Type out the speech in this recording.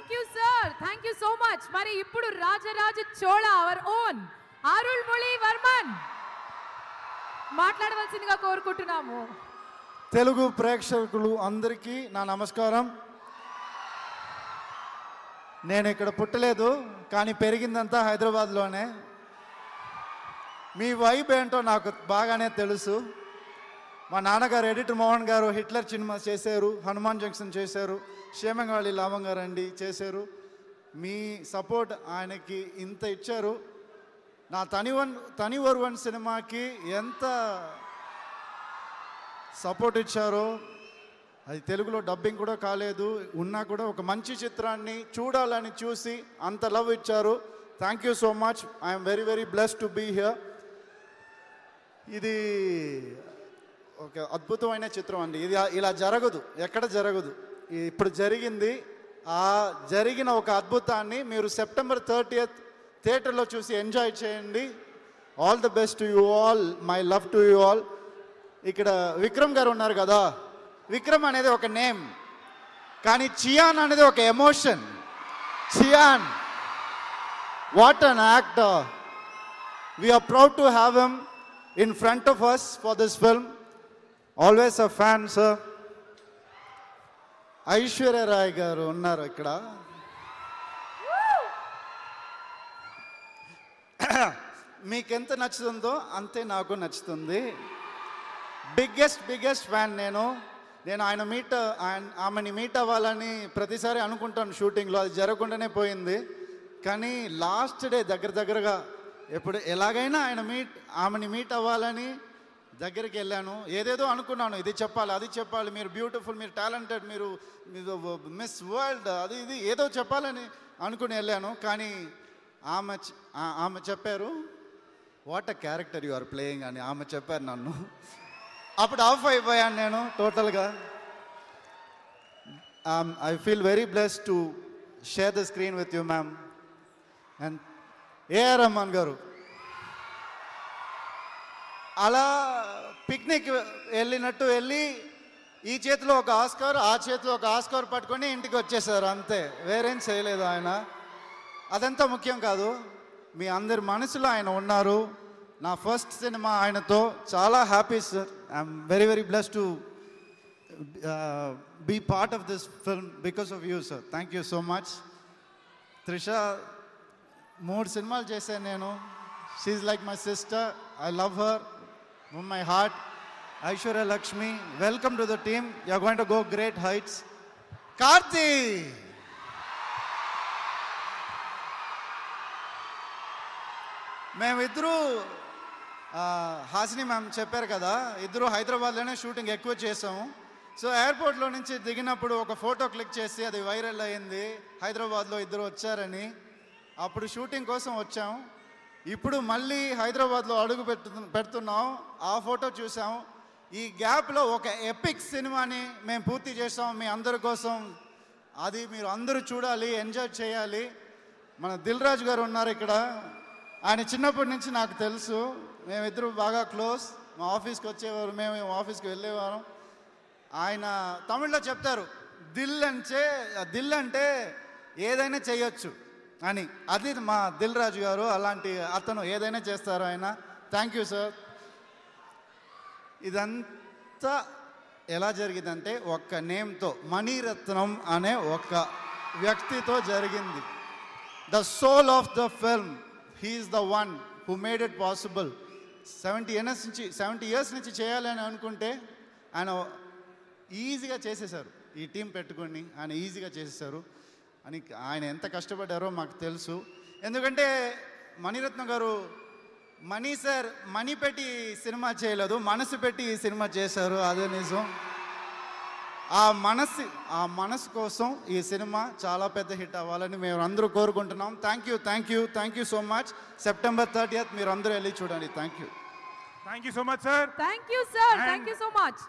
Thank you sir thank you so much మరి ఇప్పుడు Rajaraja Chola our own Arul ముళి Varman. మాట్లాడవలసిందిగా కోరుకుంటున్నాము. తెలుగు ప్రేక్షకులు అందరికీ నా నమస్కారం. నేను ఇక్కడ పుట్టలేదు కానీ పెరిగిందంతా హైదరాబాద్లోనే. మీ వైబ్ ఏంటో నాకు బాగానే తెలుసు. మా నాన్నగారు ఎడిటర్ మోహన్ గారు హిట్లర్ సినిమా చేశారు హనుమాన్ జంక్షన్ చేశారు క్షేమంగాళి లాభం గారు అండి చేశారు. మీ సపోర్ట్ ఆయనకి ఇంత ఇచ్చారు. నా తనివన్ తనివరువన్ సినిమాకి ఎంత సపోర్ట్ ఇచ్చారో అది తెలుగులో డబ్బింగ్ కూడా కాలేదు ఉన్నా కూడా ఒక మంచి చిత్రాన్ని చూడాలని చూసి అంత లవ్ ఇచ్చారు. Thank you so much I'm very very bless to be here ఇది ఒక అద్భుతమైన చిత్రం అండి. ఇది ఇలా జరగదు. ఎక్కడ జరగదు. ఇప్పుడు జరిగింది. ఆ జరిగిన ఒక అద్భుతాన్ని మీరు సెప్టెంబర్ థర్టీయత్ థియేటర్లో చూసి ఎంజాయ్ చేయండి. All the best to you all my love to you all ఇక్కడ విక్రమ్ గారు ఉన్నారు కదా. విక్రమ్ అనేది ఒక నేమ్. కానీ చియాన్ అనేది ఒక emotion. Chiyaan. What an actor we are proud to have M in front of us for this film always a fan sir Aishwarya Roy గారు ఉన్నారు ఇక్కడ. మీకెంత నచ్చుతుందో అంతే నాకు నచ్చుతుంది. బిగ్గెస్ట్ బిగ్గెస్ట్ ఫ్యాన్ నేను. నేను ఆయన మీట్ ఆయన ఆమెని మీట్ అవ్వాలని ప్రతిసారి అనుకుంటాను షూటింగ్లో. అది జరగకుండానే పోయింది. కానీ లాస్ట్ డే దగ్గర దగ్గరగా ఎప్పుడు ఎలాగైనా ఆయన మీట్ ఆమెని మీట్ అవ్వాలని దగ్గరికి వెళ్ళాను. ఏదేదో అనుకున్నాను. ఇది చెప్పాలి అది చెప్పాలి. మీరు బ్యూటిఫుల్ మీరు టాలెంటెడ్ మీరు మిస్ వరల్డ్ అది ఇది ఏదో చెప్పాలని అనుకుని వెళ్ళాను. కానీ ఆమె ఆమె చెప్పారు what a character you are playing అని ఆమె చెప్పారు నన్ను. అప్పుడు ఆఫ్ అయిపోయాను నేను టోటల్గా I feel very bless to share the screen with you ma'am and A R Rahman garu అలా పిక్నిక్ వెళ్ళినట్టు వెళ్ళి ఈ చేతిలో ఒక ఆస్కార్ ఆ చేతిలో ఒక ఆస్కార్ పట్టుకొని ఇంటికి వచ్చేసారు అంతే. వేరేం చేయలేదు ఆయన. అదంతా ముఖ్యం కాదు. మీ అందరి మనసులో ఆయన ఉన్నారు. నా ఫస్ట్ సినిమా ఆయనతో. చాలా happy sir. I'm very very bless to be part of this film because of you sir. Thank you so much. Trisha మూడు సినిమాలు చేశాను నేను. She's like my sister I love her my heart Aishwarya Lakshmi welcome to the team you are going to go great heights Karthi మేమిద్దరూ Hasini ma'am చెప్పారు కదా ఇద్దరు హైదరాబాద్లోనే shooting ఎక్కువ చేసాము సో ఎయిర్పోర్ట్లో నుంచి దిగినప్పుడు ఒక ఫోటో క్లిక్ చేసి అది వైరల్ అయింది. హైదరాబాద్లో ఇద్దరు వచ్చారని. అప్పుడు షూటింగ్ కోసం వచ్చాం. ఇప్పుడు మళ్ళీ హైదరాబాద్లో అడుగు పెట్టు పెడుతున్నాం. ఆ ఫోటో చూసాం. ఈ గ్యాప్లో ఒక ఎపిక్ సినిమాని మేము పూర్తి చేసాం మీ అందరి కోసం. అది మీరు అందరూ చూడాలి ఎంజాయ్ చేయాలి. మన దిల్ రాజు గారు ఉన్నారు ఇక్కడ. ఆయన చిన్నప్పటి నుంచి నాకు తెలుసు. మేమిద్దరు బాగా క్లోజ్. మా ఆఫీస్కి వచ్చేవారు మేము ఆఫీస్కి వెళ్ళేవారం. ఆయన తమిళ్ళో చెప్తారు దిల్ అంటే దిల్ అంటే ఏదైనా చేయొచ్చు. అని. అది మా దిల్ రాజు గారు అలాంటి అతను ఏదైనా చేస్తారు ఆయన. థ్యాంక్ యూ సార్ ఇదంతా ఎలా జరిగిందంటే ఒక్క నేమ్తో మణిరత్నం అనే ఒక్క వ్యక్తితో జరిగింది. The soul of the film he's the one who made it possible seventy years నుంచి సెవెంటీ ఇయర్స్ నుంచి చేయాలని అనుకుంటే ఆయన ఈజీగా చేసేశారు. ఈ టీం పెట్టుకొని ఆయన ఈజీగా చేసేశారు. అని ఆయన ఎంత కష్టపడ్డారో మాకు తెలుసు. ఎందుకంటే మణిరత్నం గారు మనీ సార్ మనీ పెట్టి సినిమా చేయలేదు మనసు పెట్టి ఈ సినిమా చేశారు. అదే నిజం. ఆ మనసు ఆ మనసు కోసం ఈ సినిమా చాలా పెద్ద హిట్ అవ్వాలని మేము అందరూ కోరుకుంటున్నాం. Thank you thank you thank you so much September thirtieth మీరు అందరూ వెళ్ళి చూడండి. Thank you thank you so much sir thank you sir thank you so much